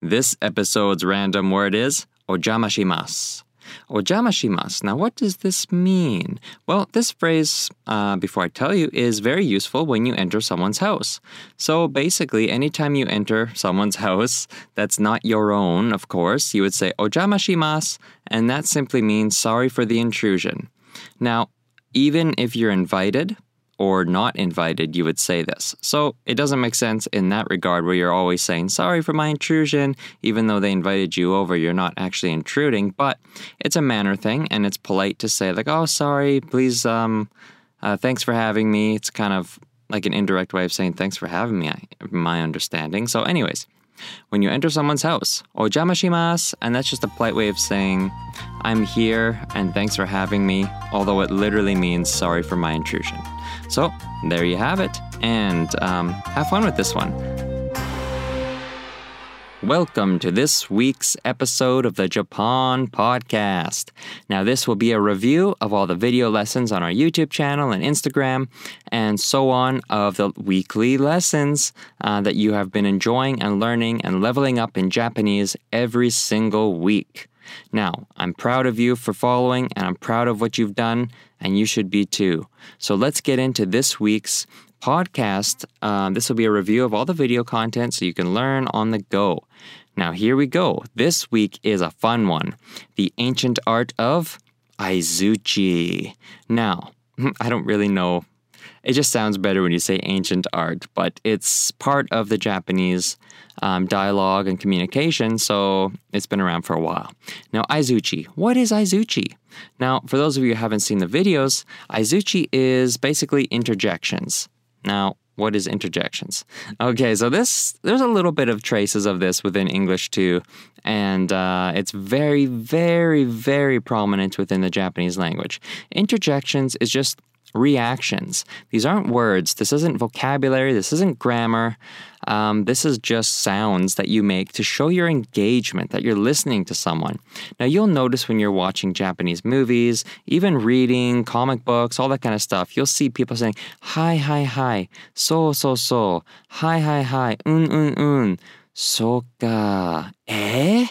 This episode's random word is ojamashimasu. Ojamashimasu. Now, what does this mean? Well, this phrase, uh, before I tell you, is very useful when you enter someone's house. So basically, anytime you enter someone's house that's not your own, of course, you would say ojamashimasu, and that simply means sorry for the intrusion. Now, even if you're invited, or not invited, you would say this. So it doesn't make sense in that regard where you're always saying, sorry for my intrusion, even though they invited you over, you're not actually intruding. But it's a manner thing and it's polite to say, like, oh, sorry, please, um, uh, thanks for having me. It's kind of like an indirect way of saying thanks for having me, my understanding. So, anyways, when you enter someone's house, ojamashimasu, and that's just a polite way of saying, I'm here and thanks for having me, although it literally means sorry for my intrusion. So there you have it, and um, have fun with this one. Welcome to this week's episode of the Japan Podcast. Now, this will be a review of all the video lessons on our YouTube channel and Instagram, and so on, of the weekly lessons uh, that you have been enjoying and learning and leveling up in Japanese every single week. Now, I'm proud of you for following, and I'm proud of what you've done, and you should be too. So let's get into this week's podcast. Um, this will be a review of all the video content so you can learn on the go. Now, here we go. This week is a fun one the ancient art of Aizuchi. Now, I don't really know. It just sounds better when you say ancient art, but it's part of the Japanese um, dialogue and communication, so it's been around for a while. Now, Aizuchi. What is Aizuchi? Now, for those of you who haven't seen the videos, Aizuchi is basically interjections. Now, what is interjections? Okay, so this there's a little bit of traces of this within English too, and uh, it's very, very, very prominent within the Japanese language. Interjections is just reactions. These aren't words. This isn't vocabulary. This isn't grammar. Um, this is just sounds that you make to show your engagement, that you're listening to someone. Now, you'll notice when you're watching Japanese movies, even reading comic books, all that kind of stuff, you'll see people saying, hi, hi, hi, so, so, so, hi, hi, hi, un, un, un, so ka, eh?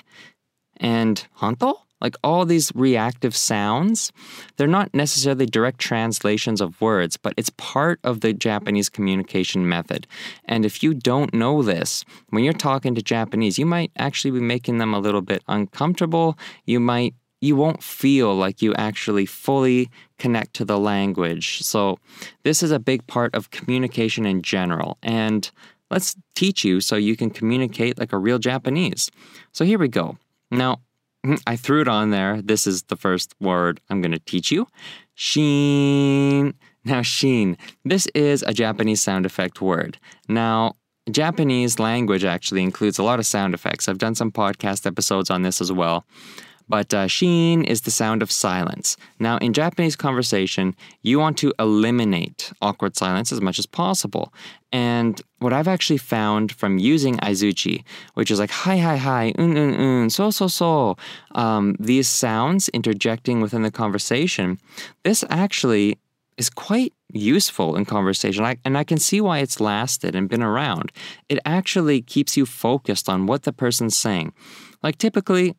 And honto? Like all these reactive sounds, they're not necessarily direct translations of words, but it's part of the Japanese communication method. And if you don't know this, when you're talking to Japanese, you might actually be making them a little bit uncomfortable. You might you won't feel like you actually fully connect to the language. So, this is a big part of communication in general. And let's teach you so you can communicate like a real Japanese. So, here we go. Now, Mm-hmm. I threw it on there. This is the first word I'm going to teach you. Sheen. Now, sheen. This is a Japanese sound effect word. Now, Japanese language actually includes a lot of sound effects. I've done some podcast episodes on this as well. But uh, sheen is the sound of silence. Now, in Japanese conversation, you want to eliminate awkward silence as much as possible. And what I've actually found from using Aizuchi, which is like hi, hi, hi, un, un, un, so, so, so, um, these sounds interjecting within the conversation, this actually is quite useful in conversation. I, and I can see why it's lasted and been around. It actually keeps you focused on what the person's saying. Like typically,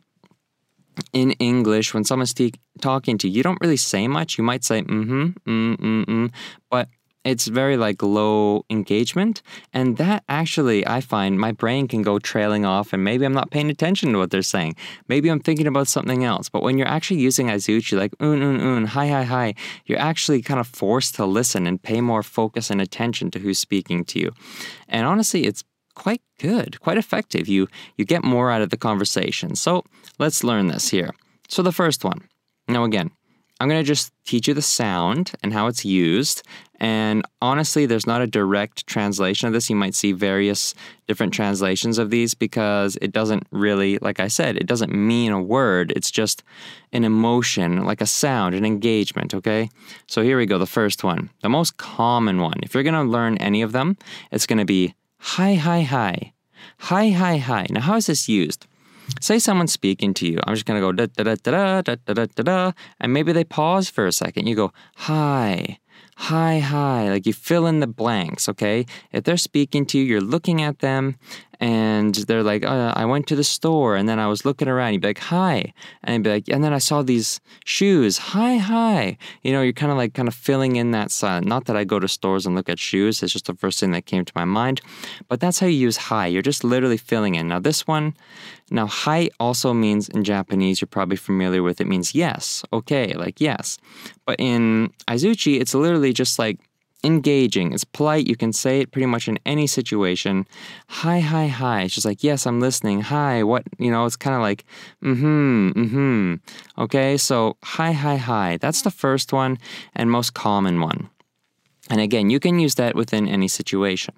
in English, when someone's talking to you, you don't really say much. You might say mm-hmm, mm, mm, mm, but it's very like low engagement. And that actually, I find my brain can go trailing off and maybe I'm not paying attention to what they're saying. Maybe I'm thinking about something else. But when you're actually using Aizuchi, like un, un, un, hi, hi, hi, you're actually kind of forced to listen and pay more focus and attention to who's speaking to you. And honestly, it's quite good, quite effective. You you get more out of the conversation. So let's learn this here. So the first one. Now again, I'm going to just teach you the sound and how it's used. And honestly, there's not a direct translation of this. You might see various different translations of these because it doesn't really, like I said, it doesn't mean a word. It's just an emotion, like a sound, an engagement, okay? So here we go, the first one. The most common one. If you're going to learn any of them, it's going to be hi, hi, hi. Hi, hi, hi. Now, how is this used? Say someone's speaking to you. I'm just going to go da da da da da da da da da, and maybe they pause for a second. You go, hi, hi, hi. Like you fill in the blanks, okay? If they're speaking to you, you're looking at them, and they're like, uh, I went to the store and then I was looking around. You'd be like, hi. And you'd be like, and then I saw these shoes. Hi, hi. You know, you're kind of like kind of filling in that silence. Not that I go to stores and look at shoes. It's just the first thing that came to my mind. But that's how you use hi. You're just literally filling in. Now, this one, now, hi also means in Japanese, you're probably familiar with it, means yes. Okay, like yes. But in Aizuchi, it's literally just like engaging. It's polite. You can say it pretty much in any situation. Hi, hi, hi. It's just like, yes, I'm listening. Hi, what, you know, it's kind of like, mm hmm, mm hmm. Okay, so hi, hi, hi. That's the first one and most common one. And again, you can use that within any situation.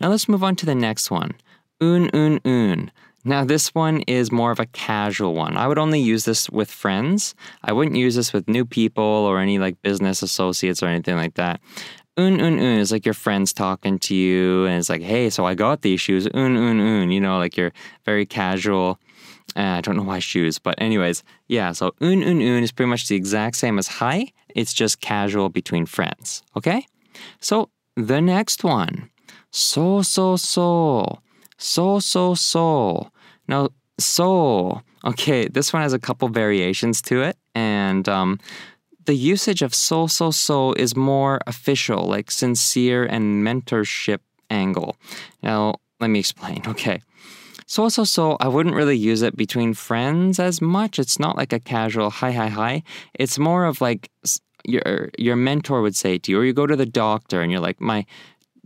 Now let's move on to the next one. Un, un, un. Now, this one is more of a casual one. I would only use this with friends. I wouldn't use this with new people or any like business associates or anything like that un un un is like your friends talking to you and it's like hey so i got these shoes. Un un un you know like you're very casual. Uh, i don't know why shoes but anyways yeah so un un un is pretty much the exact same as hi. It's just casual between friends okay? So the next one so so so so so so. Now so okay this one has a couple variations to it and um, the usage of so so so is more official, like sincere and mentorship angle. Now, let me explain. Okay. So so so I wouldn't really use it between friends as much. It's not like a casual hi hi hi. It's more of like your your mentor would say to you, or you go to the doctor and you're like, my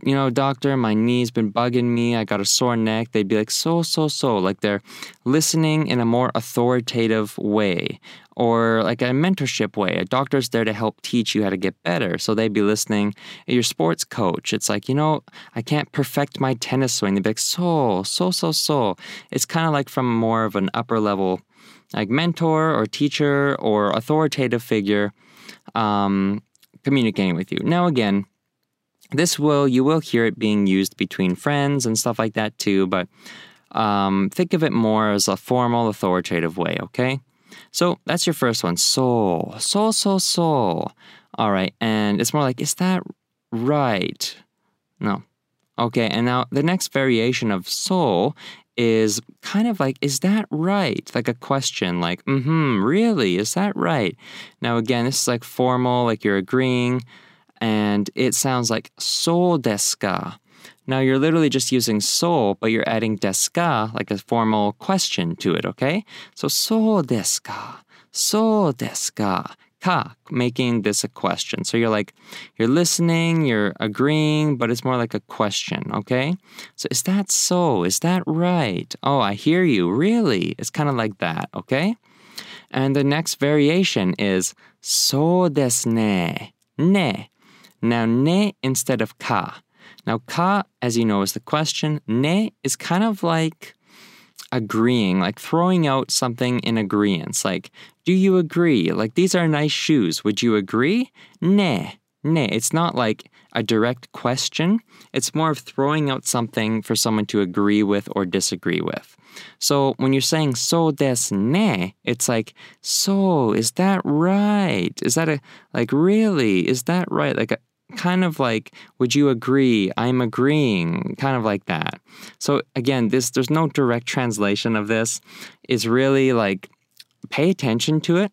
you know, doctor, my knee's been bugging me. I got a sore neck. They'd be like, so, so, so. Like they're listening in a more authoritative way or like a mentorship way. A doctor's there to help teach you how to get better. So they'd be listening. Your sports coach, it's like, you know, I can't perfect my tennis swing. They'd be like, so, so, so, so. It's kind of like from more of an upper level, like mentor or teacher or authoritative figure um, communicating with you. Now, again, this will, you will hear it being used between friends and stuff like that too, but um, think of it more as a formal, authoritative way, okay? So that's your first one. So, so, so, so. All right. And it's more like, is that right? No. Okay. And now the next variation of so is kind of like, is that right? Like a question, like, mm hmm, really? Is that right? Now, again, this is like formal, like you're agreeing, and it sounds like so deska. Now you're literally just using so, but you're adding deska, like a formal question to it, okay? So so deska, so deska, ka, making this a question. So you're like, you're listening, you're agreeing, but it's more like a question, okay? So is that so? Is that right? Oh, I hear you. Really? It's kind of like that, okay? And the next variation is so desu ne, ne. Now ne instead of ka. Now, ka, as you know, is the question. Ne is kind of like agreeing, like throwing out something in agreement. Like, do you agree? Like, these are nice shoes. Would you agree? Ne. Ne. It's not like a direct question. It's more of throwing out something for someone to agree with or disagree with. So when you're saying so des ne, it's like, so is that right? Is that a like really? Is that right? Like a, kind of like would you agree? I'm agreeing kind of like that. So again this there's no direct translation of this. Is really like pay attention to it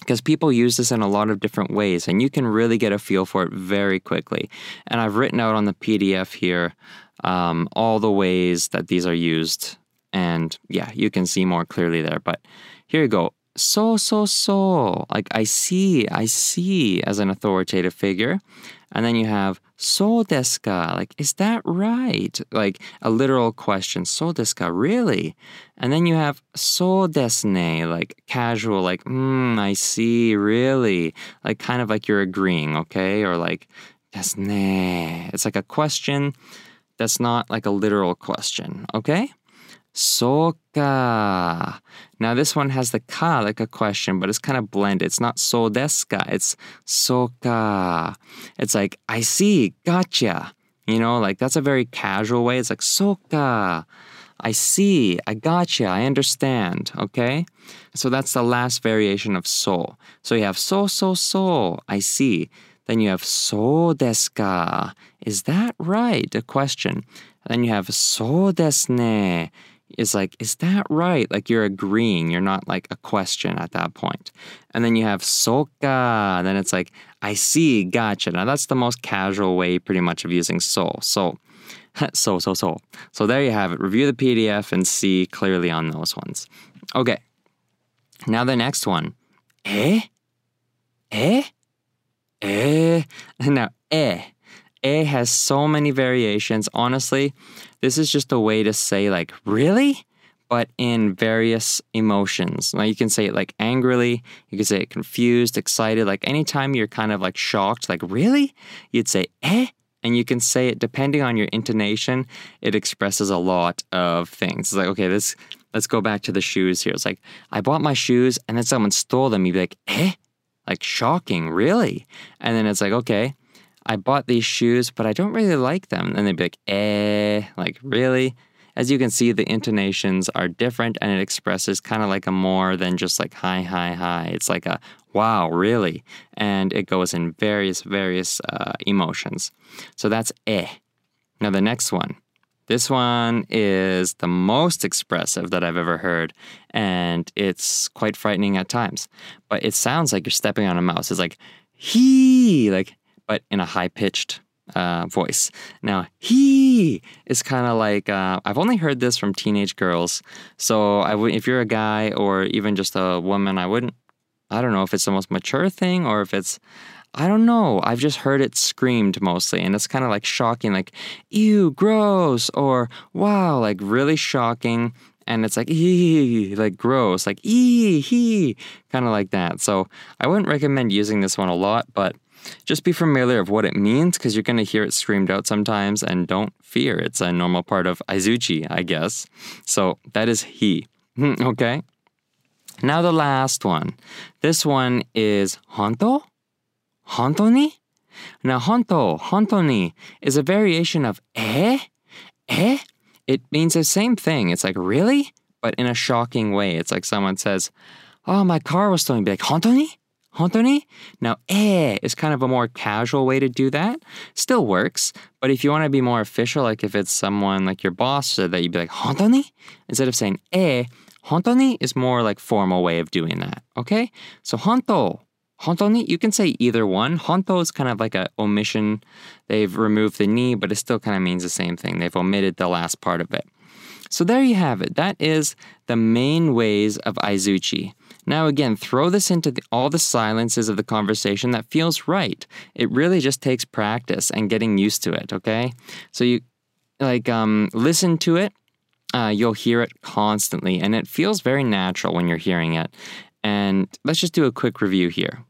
because people use this in a lot of different ways and you can really get a feel for it very quickly. And i've written out on the pdf here um, all the ways that these are used and yeah you can see more clearly there but here you go so, so, so. Like, I see, I see as an authoritative figure. And then you have so desu ka? Like, is that right? Like a literal question. So desu ka? Really? And then you have so desu ne? Like casual, like, hmm, I see, really? Like kind of like you're agreeing, okay? Or like, desu ne? It's like a question that's not like a literal question, okay? Soka. Now this one has the ka like a question, but it's kind of blended. It's not so deska. It's soka. It's like I see, gotcha. You know, like that's a very casual way. It's like soka. I see, I gotcha, I understand. Okay, so that's the last variation of so. So you have so so so. I see. Then you have so deska. Is that right? A question. And then you have so desu ne is like, is that right? Like you're agreeing, you're not like a question at that point. And then you have soka, then it's like, I see, gotcha. Now that's the most casual way pretty much of using so. So, so, so, so. So there you have it. Review the PDF and see clearly on those ones. Okay. Now the next one. Eh? Eh? Eh? Now, eh. Eh has so many variations. Honestly, this is just a way to say, like, really? But in various emotions. Now, you can say it like angrily, you can say it confused, excited. Like, anytime you're kind of like shocked, like, really? You'd say, eh? And you can say it depending on your intonation, it expresses a lot of things. It's like, okay, this, let's go back to the shoes here. It's like, I bought my shoes and then someone stole them. You'd be like, eh? Like, shocking, really? And then it's like, okay, I bought these shoes, but I don't really like them. And they'd be like, eh, like, really? As you can see, the intonations are different and it expresses kind of like a more than just like hi, hi, hi. It's like a wow, really? And it goes in various, various uh, emotions. So that's eh. Now, the next one. This one is the most expressive that I've ever heard, and it's quite frightening at times. But it sounds like you're stepping on a mouse. It's like, he, like but in a high pitched uh, voice. Now, he is kind of like uh, I've only heard this from teenage girls. So I w- if you're a guy or even just a woman, I wouldn't. I don't know if it's the most mature thing or if it's. I don't know. I've just heard it screamed mostly, and it's kind of like shocking, like "ew, gross" or "wow," like really shocking. And it's like ee, like gross, like ee, he, kind of like that. So I wouldn't recommend using this one a lot, but just be familiar of what it means because you're going to hear it screamed out sometimes and don't fear. It's a normal part of Aizuchi, I guess. So that is he. okay? Now the last one. This one is honto? Honto ni? Now honto, honto ni is a variation of eh? Eh? It means the same thing. It's like, really? But in a shocking way. It's like someone says, oh, my car was stolen. Be like, honto ni? Hontoni? Now, eh is kind of a more casual way to do that. Still works, but if you want to be more official, like if it's someone like your boss so that, you'd be like, Hontoni? Instead of saying eh, Hontoni is more like formal way of doing that, okay? So, Honto, Hontoni, you can say either one. Honto is kind of like an omission. They've removed the ni, but it still kind of means the same thing. They've omitted the last part of it. So there you have it. That is the main ways of Aizuchi. Now, again, throw this into the, all the silences of the conversation that feels right. It really just takes practice and getting used to it, okay? So you like um, listen to it, uh, you'll hear it constantly, and it feels very natural when you're hearing it. And let's just do a quick review here.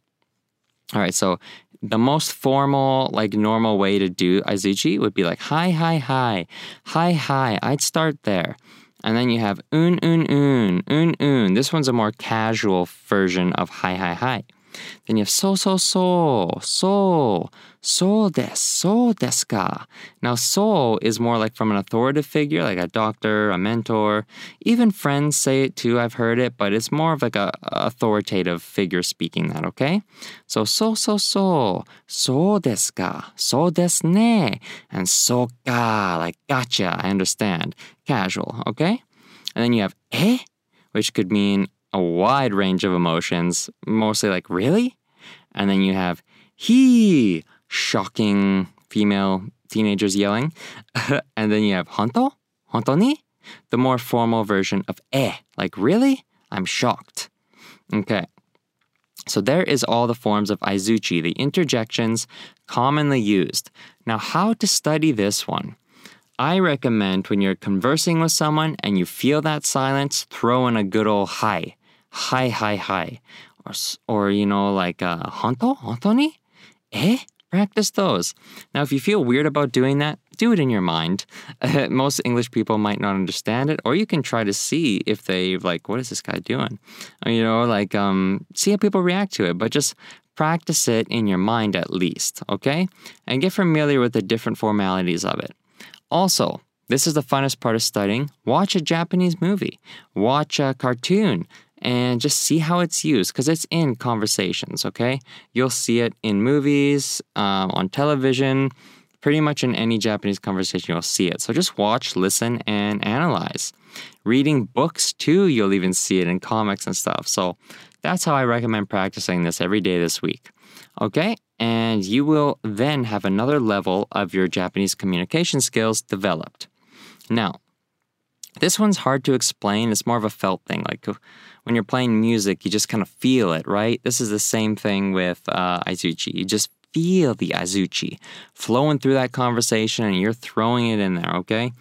All right, so the most formal, like normal way to do Aizuchi would be like hi, hi, hi, hi, hi. I'd start there. And then you have un, un, un, un, un. This one's a more casual version of hi, hi, hi. Then you have so, so, so, so, so des, so desu ka. Now, so is more like from an authoritative figure, like a doctor, a mentor. Even friends say it too, I've heard it, but it's more of like a, authoritative figure speaking that, okay? So, so, so, so, so desu ka, so desu ne, and so ka, like gotcha, I understand. Casual, okay? And then you have eh, which could mean a wide range of emotions, mostly like, really? And then you have he, shocking female teenagers yelling. and then you have honto, hontoni, the more formal version of eh, like, really? I'm shocked. Okay. So there is all the forms of aizuchi, the interjections commonly used. Now, how to study this one? I recommend when you're conversing with someone and you feel that silence, throw in a good old hi hi, hi, hi. Or, or you know, like, uh, honto? Honto ni? Eh? Practice those. Now, if you feel weird about doing that, do it in your mind. Uh, most English people might not understand it, or you can try to see if they like, what is this guy doing? You know, like, um, see how people react to it, but just practice it in your mind at least, okay? And get familiar with the different formalities of it. Also, this is the funnest part of studying. Watch a Japanese movie, watch a cartoon, and just see how it's used because it's in conversations, okay? You'll see it in movies, uh, on television, Pretty much in any Japanese conversation, you'll see it. So just watch, listen, and analyze. Reading books too, you'll even see it in comics and stuff. So that's how I recommend practicing this every day this week. Okay? And you will then have another level of your Japanese communication skills developed. Now, this one's hard to explain. It's more of a felt thing. Like when you're playing music, you just kind of feel it, right? This is the same thing with uh, Aizuchi. You just feel the Aizuchi flowing through that conversation and you're throwing it in there, okay?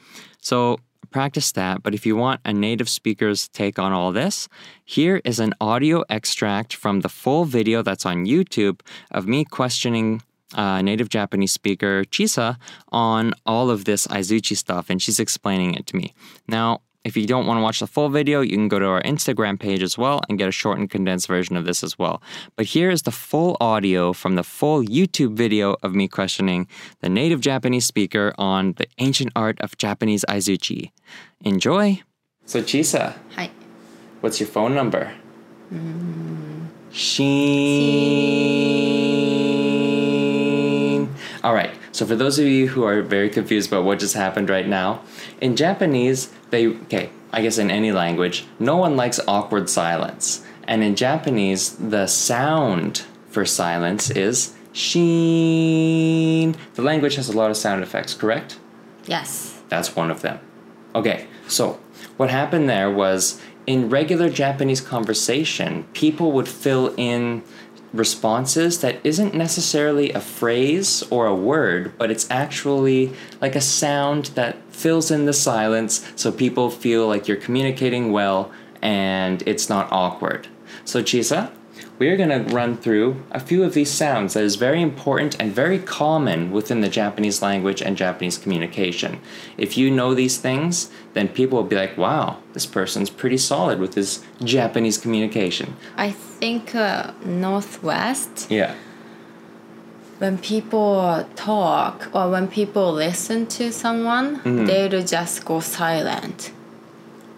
So practice that. But if you want a native speaker's take on all this, here is an audio extract from the full video that's on YouTube of me questioning uh, native Japanese speaker Chisa on all of this Aizuchi stuff, and she's explaining it to me. Now, if you don't want to watch the full video, you can go to our Instagram page as well and get a short and condensed version of this as well. But here is the full audio from the full YouTube video of me questioning the native Japanese speaker on the ancient art of Japanese Aizuchi. Enjoy! So, Chisa, Hi. what's your phone number? Sheen. All right. So for those of you who are very confused about what just happened right now, in Japanese, they okay, I guess in any language, no one likes awkward silence. And in Japanese, the sound for silence is sheen. The language has a lot of sound effects, correct? Yes. That's one of them. Okay, so what happened there was in regular Japanese conversation, people would fill in responses that isn't necessarily a phrase or a word, but it's actually like a sound that fills in the silence so people feel like you're communicating well and it's not awkward. So, Chisa, we're going to run through a few of these sounds that is very important and very common within the Japanese language and Japanese communication. If you know these things, then people will be like, wow, this person's pretty solid with his Japanese communication. I think uh, Northwest, Yeah. when people talk or when people listen to someone, Mm-hmm. they'll just go silent.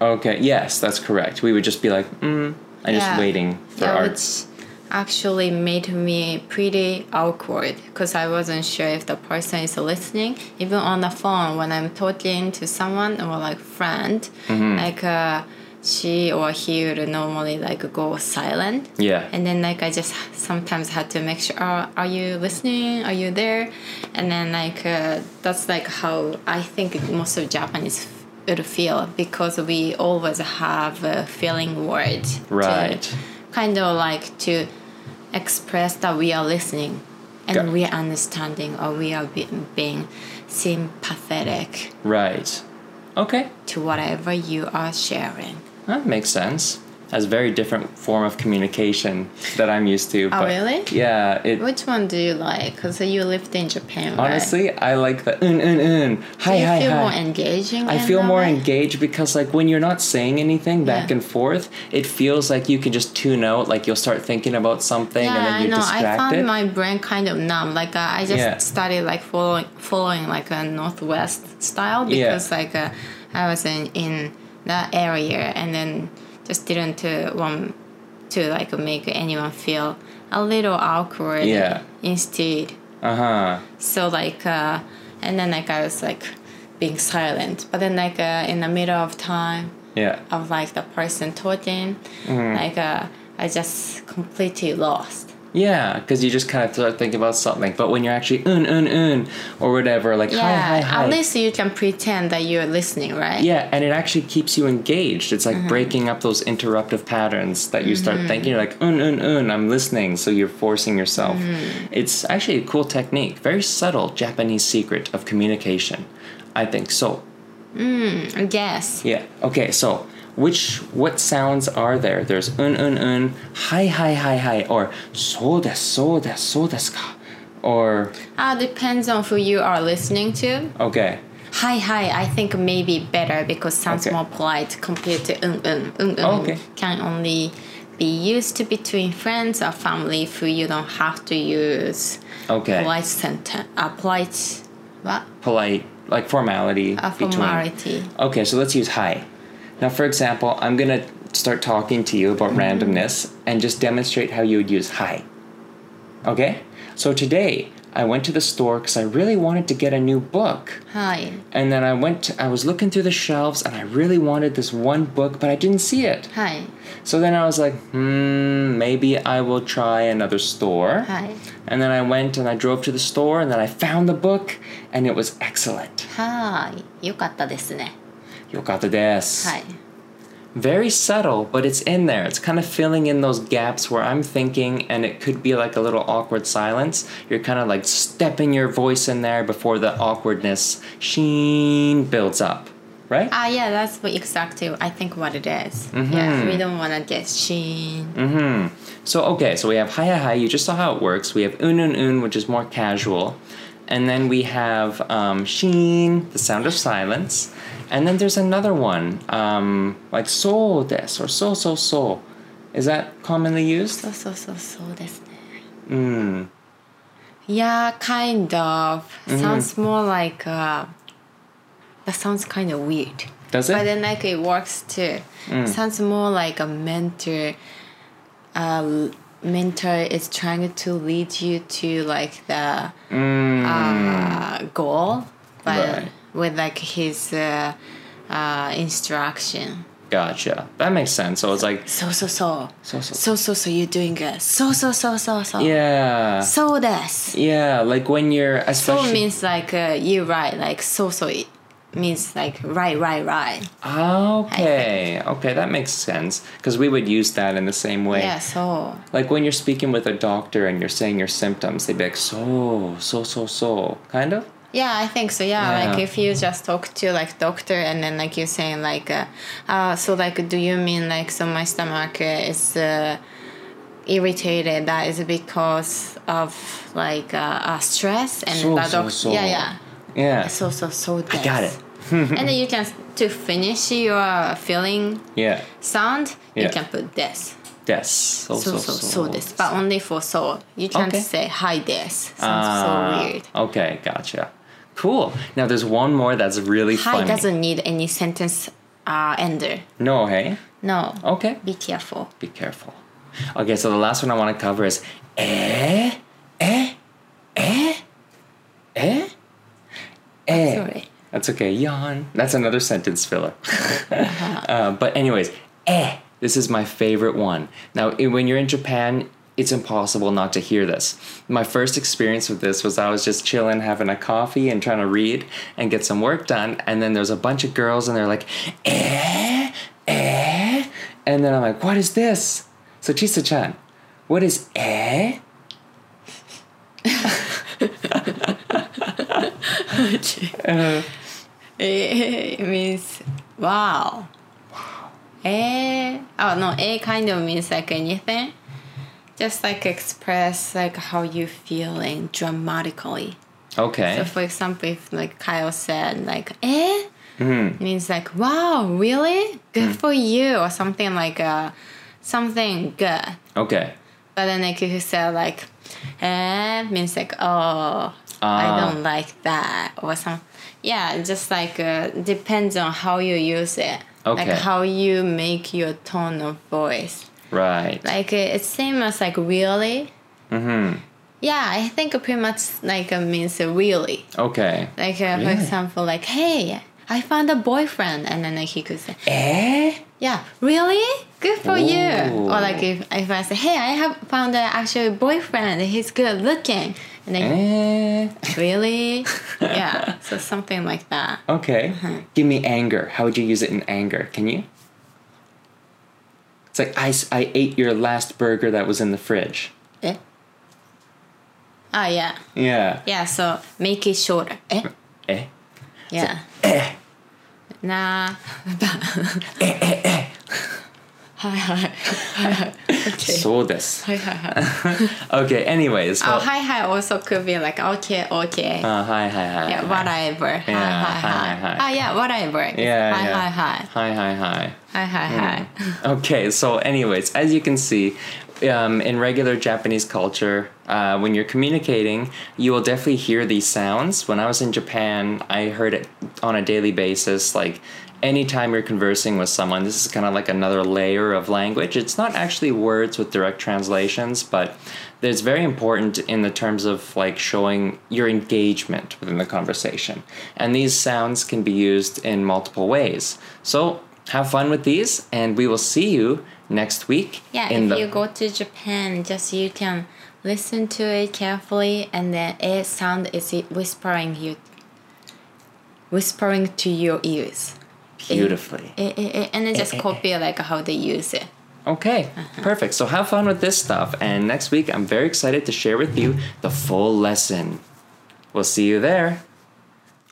Okay, yes, that's correct. We would just be like, mm, just Yeah. waiting for yeah, our. which actually made me pretty awkward because I wasn't sure if the person is listening. Even on the phone, when I'm talking to someone or like friend, Mm-hmm. like uh, she or he would normally like go silent. Yeah. And then like I just sometimes had to make sure, oh, are you listening? Are you there? And then like uh, that's like how I think most of Japanese would feel because we always have a feeling word. to Right. Kind of like to express that we are listening and Got- we are understanding or we are be- being sympathetic Right. Okay, to whatever you are sharing. that makes sense. That's a very different form of communication that I'm used to. Oh, really? Yeah, it. Which one do you like? Because you lived in Japan, right? Honestly, I like the un un un. Hi do you hi feel hi. more engaging? I feel more way? engaged because like when you're not saying anything back Yeah. and forth, it feels like you can just tune out. Like you'll start thinking about something Yeah, and then I you're know. I distracted. found my brain kind of numb. Like uh, I just Yeah. started like following following like a northwest style because like uh, I was in in that area and then just didn't uh, want to like make anyone feel a little awkward. Yeah. Instead, uh huh. so like uh, and then like I was like being silent, but then like uh, in the middle of time Yeah. of like the person talking, Mm-hmm. like uh, I just completely lost. Yeah, because you just kind of start thinking about something. But when you're actually un un un or whatever, like hi Yeah, hi hi. at least you can pretend that you're listening, right? yeah, and it actually keeps you engaged. It's Mm-hmm. like breaking up those interruptive patterns that you start thinking. You're like, un, un, un, I'm listening. So you're forcing yourself. Mm-hmm. It's actually a cool technique. Very subtle Japanese secret of communication. I think so. I guess. Yeah. Okay, so which what sounds are there? There's un, un, un, hi, hi, hi, hi, or so desu, so desu, so ka. Or, Uh, depends on who you are listening to. okay. Hi, hi, I think maybe better because sounds Okay. more polite compared to un, un, un, un. Oh, okay. Can only be used between friends or family who you don't have to use Okay. polite sentence. Uh, polite, what? Polite, like formality. A between- formality. Okay, so let's use hi. Now, for example, I'm gonna start talking to you about randomness and just demonstrate how you would use hi. Okay? So today, I went to the store because I really wanted to get a new book. はい。 And then I went to, I was looking through the shelves and I really wanted this one book, but I didn't see it. はい。 So then I was like, hmm, maybe I will try another store. はい。 And then I went and I drove to the store and then I found the book and it was excellent. はい。よかったですね。 Yokata desu. はい。Very subtle, but it's in there. It's kind of filling in those gaps where I'm thinking and it could be like a little awkward silence. You're kind of like stepping your voice in there before the awkwardness sheen builds up, right? Ah, yeah, that's what exactly I think what it is. Yeah, we don't want to get sheen. Mm-hmm. So okay, so we have hi hi hi. You just saw how it works. We have un un un, which is more casual, and then we have um, Sheen, The Sound of Silence. And then there's another one, um, like Soul Des or So So So. Is that commonly used? So So So So Des. Mm. Yeah, kind of. Mm-hmm. Sounds more like. Uh, that sounds kind of weird. Does it? But then, like, it works too. Mm. Sounds more like a mentor. Uh, mentor is trying to lead you to like the Mm. uh, goal, but Right. with like his uh, uh, instruction. Gotcha. That makes sense. So it's like So so so. So, so. So so so you're doing good. So so so so so. yeah, So this. yeah. Like when you're especially. So means like uh, you right. Like so so it means like right right right. okay, okay. That makes sense because we would use that in the same way. Yeah. So Like when you're speaking with a doctor and you're saying your symptoms, they'd be like, so, so, so, so, kind of? yeah, I think so. Yeah, Yeah. like if you just talk to like doctor and then like you're saying like, uh, uh so like do you mean like so my stomach uh, is uh, irritated? That is because of like uh, uh stress and So, the so, doc- so. yeah yeah. Yeah. So so so. I got it. and then you can to finish your feeling Yeah. sound. Yeah. You can put this. Des. So, So so so this, but only for so. You can't Okay. say hi this. Sounds Ah, so weird. Okay, gotcha. Cool. Now there's one more that's really Hi funny. doesn't need any sentence uh, ender. No, hey? No. Okay. Be careful. Be careful. Okay, so the last one I want to cover is eh, eh, eh, eh. Sorry. That's okay. Yawn. That's another sentence filler. uh, but anyways, eh. This is my favorite one. Now, when you're in Japan, it's impossible not to hear this. My first experience with this was I was just chilling, having a coffee, and trying to read and get some work done. And then there's a bunch of girls, and they're like, eh, eh. And then I'm like, what is this? So Chisa-chan, what is eh? it means wow. Wow. Eh. Oh no. Eh kind of means like anything. Just like express like how you feeling dramatically. Okay. So for example, if like Kyle said like eh, Mhm. means like wow, really good for you or something like uh, something good. Okay. But then like if you say like eh, means like oh I Ah. don't like that or some yeah, just like uh, depends on how you use it. Like how you make your tone of voice. Right. Like uh, it's same as like really. Mm-hmm. Yeah, I think pretty much like uh, means really. Okay. Like uh, for example, like hey, I found a boyfriend, and then like he could say, Eh? yeah, really, good for you. Or like if, if I say, hey, I have found an actual boyfriend, he's good looking, and then Eh? really, yeah, so something like that. Okay. Give me anger. How would you use it in anger? Can you? It's like I, I ate your last burger that was in the fridge. Eh? Ah yeah, Yeah. yeah. So make it shorter. Eh? Eh? Yeah. Eh. Nah. Eh, eh, eh. はいはいはいはい。Okay. そうです。はいはいはい。 Okay, anyways. Oh, well- hi hi also could be like okay okay. Uh, hi, hi, hi. yeah, hi. whatever. Hi Yeah, hi hi, hi. hi. Ah yeah, whatever. Yeah, hi yeah. hi hi. Hi, hi, hi. Hi hi hi. Okay, so anyways, as you can see, um, in regular Japanese culture, uh, when you're communicating, you will definitely hear these sounds. When I was in Japan, I heard it on a daily basis. Like anytime you're conversing with someone, this is kind of like another layer of language. It's not actually words with direct translations, but it's very important in the terms of like showing your engagement within the conversation. And these sounds can be used in multiple ways. So have fun with these, and we will see you next week. Yeah, in if the- you go to Japan, just you can listen to it carefully, and then it sound is whispering you, whispering to your ears, beautifully. It- it- it- and then just copy like how they use it. Okay, uh-huh. perfect. So have fun with this stuff. And next week, I'm very excited to share with you the full lesson. We'll see you there.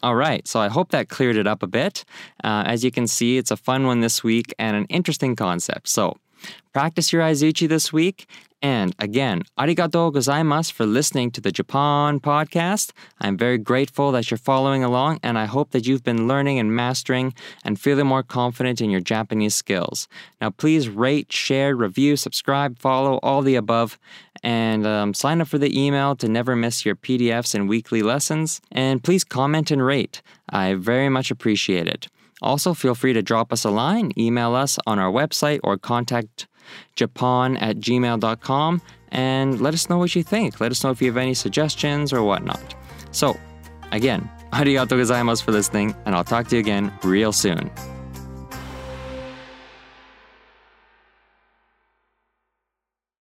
All right, so I hope that cleared it up a bit. Uh, as you can see, it's a fun one this week and an interesting concept. So practice your Aizuchi this week. And again, arigatou gozaimasu for listening to the Japan podcast. I'm very grateful that you're following along, and I hope that you've been learning and mastering and feeling more confident in your Japanese skills. Now, please rate, share, review, subscribe, follow, all the above, and um, sign up for the email to never miss your PDFs and weekly lessons. And please comment and rate. I very much appreciate it. Also, feel free to drop us a line, email us on our website, or contact japan at gmail.com and let us know what you think. Let us know if you have any suggestions or whatnot. So, again, arigatou gozaimasu for listening, and I'll talk to you again real soon.